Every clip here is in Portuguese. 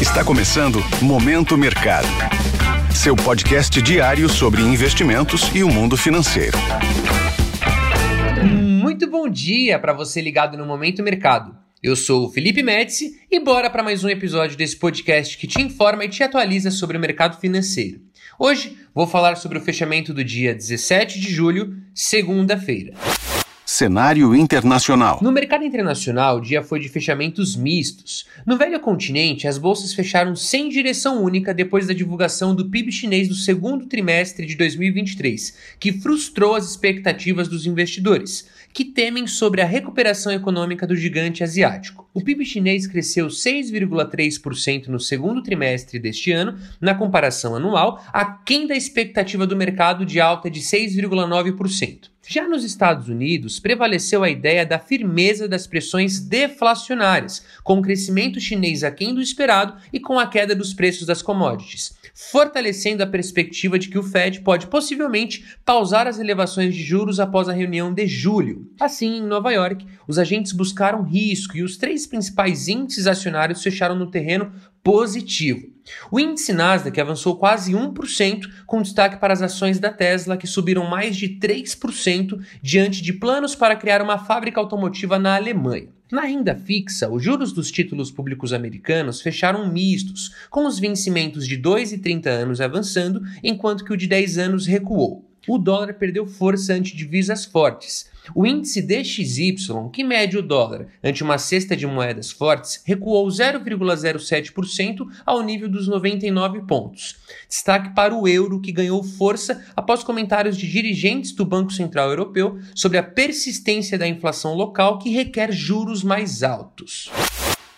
Está começando Momento Mercado. Seu podcast diário sobre investimentos e o mundo financeiro. Muito bom dia para você ligado no Momento Mercado. Eu sou o Felipe Médici e bora para mais um episódio desse podcast que te informa e te atualiza sobre o mercado financeiro. Hoje vou falar sobre o fechamento do dia 17 de julho, segunda-feira. Cenário internacional. No mercado internacional, o dia foi de fechamentos mistos. No velho continente, as bolsas fecharam sem direção única depois da divulgação do PIB chinês do segundo trimestre de 2023, que frustrou as expectativas dos investidores, que temem sobre a recuperação econômica do gigante asiático. O PIB chinês cresceu 6,3% no segundo trimestre deste ano, na comparação anual, aquém da expectativa do mercado de alta de 6,9%. Já nos Estados Unidos, prevaleceu a ideia da firmeza das pressões deflacionárias, com o crescimento chinês aquém do esperado e com a queda dos preços das commodities, fortalecendo a perspectiva de que o Fed pode possivelmente pausar as elevações de juros após a reunião de julho. Assim, em Nova York, os agentes buscaram risco e os três principais índices acionários fecharam no terreno positivo. O índice Nasdaq avançou quase 1%, com destaque para as ações da Tesla, que subiram mais de 3% diante de planos para criar uma fábrica automotiva na Alemanha. Na renda fixa, os juros dos títulos públicos americanos fecharam mistos, com os vencimentos de 2 e 30 anos avançando, enquanto que o de 10 anos recuou o dólar perdeu força ante divisas fortes. O índice DXY, que mede o dólar ante uma cesta de moedas fortes, recuou 0,07% ao nível dos 99 pontos. Destaque para o euro, que ganhou força após comentários de dirigentes do Banco Central Europeu sobre a persistência da inflação local que requer juros mais altos.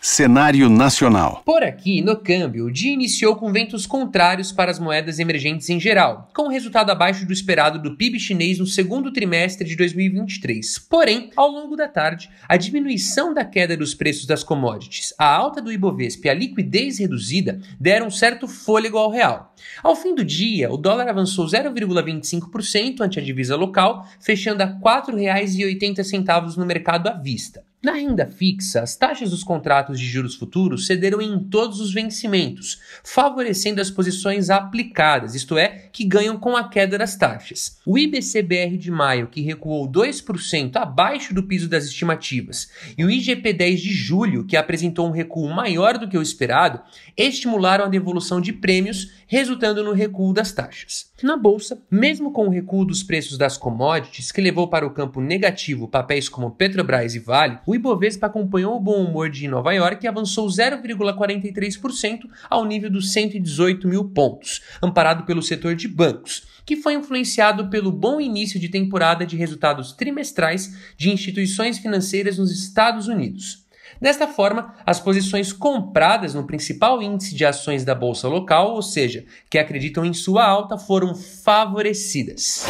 Cenário nacional. Por aqui, no câmbio, o dia iniciou com ventos contrários para as moedas emergentes em geral, com resultado abaixo do esperado do PIB chinês no segundo trimestre de 2023. Porém, ao longo da tarde, a diminuição da queda dos preços das commodities, a alta do Ibovespa e a liquidez reduzida deram um certo fôlego ao real. Ao fim do dia, o dólar avançou 0,25% ante a divisa local, fechando a R$ 4,80 no mercado à vista. Na renda fixa, as taxas dos contratos de juros futuros cederam em todos os vencimentos, favorecendo as posições aplicadas, isto é, que ganham com a queda das taxas. O IBCBR de maio, que recuou 2% abaixo do piso das estimativas, e o IGP-10 de julho, que apresentou um recuo maior do que o esperado, estimularam a devolução de prêmios, resultando no recuo das taxas. Na bolsa, mesmo com o recuo dos preços das commodities, que levou para o campo negativo papéis como Petrobras e Vale, o Ibovespa acompanhou o bom humor de Nova York e avançou 0,43% ao nível dos 118 mil pontos, amparado pelo setor de bancos, que foi influenciado pelo bom início de temporada de resultados trimestrais de instituições financeiras nos Estados Unidos. Desta forma, as posições compradas no principal índice de ações da bolsa local, ou seja, que acreditam em sua alta, foram favorecidas.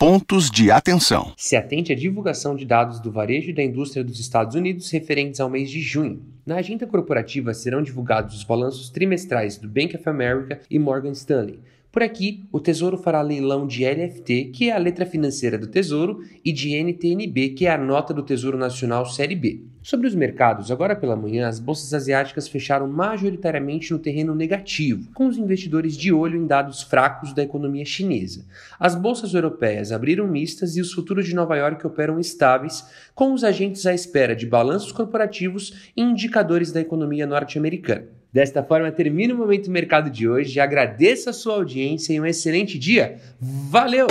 Pontos de atenção. Se atente à divulgação de dados do varejo e da indústria dos Estados Unidos referentes ao mês de junho. Na agenda corporativa serão divulgados os balanços trimestrais do Bank of America e Morgan Stanley por aqui, o Tesouro fará leilão de LFT, que é a letra financeira do Tesouro, e de NTNB, que é a nota do Tesouro Nacional Série B. Sobre os mercados, agora pela manhã, as bolsas asiáticas fecharam majoritariamente no terreno negativo, com os investidores de olho em dados fracos da economia chinesa. As bolsas europeias abriram mistas e os futuros de Nova York operam estáveis, com os agentes à espera de balanços corporativos e indicadores da economia norte-americana. Desta forma, termina o Momento Mercado de hoje. Agradeço a sua audiência e um excelente dia. Valeu!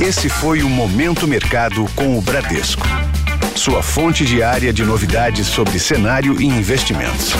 Esse foi o Momento Mercado com o Bradesco. Sua fonte diária de novidades sobre cenário e investimentos.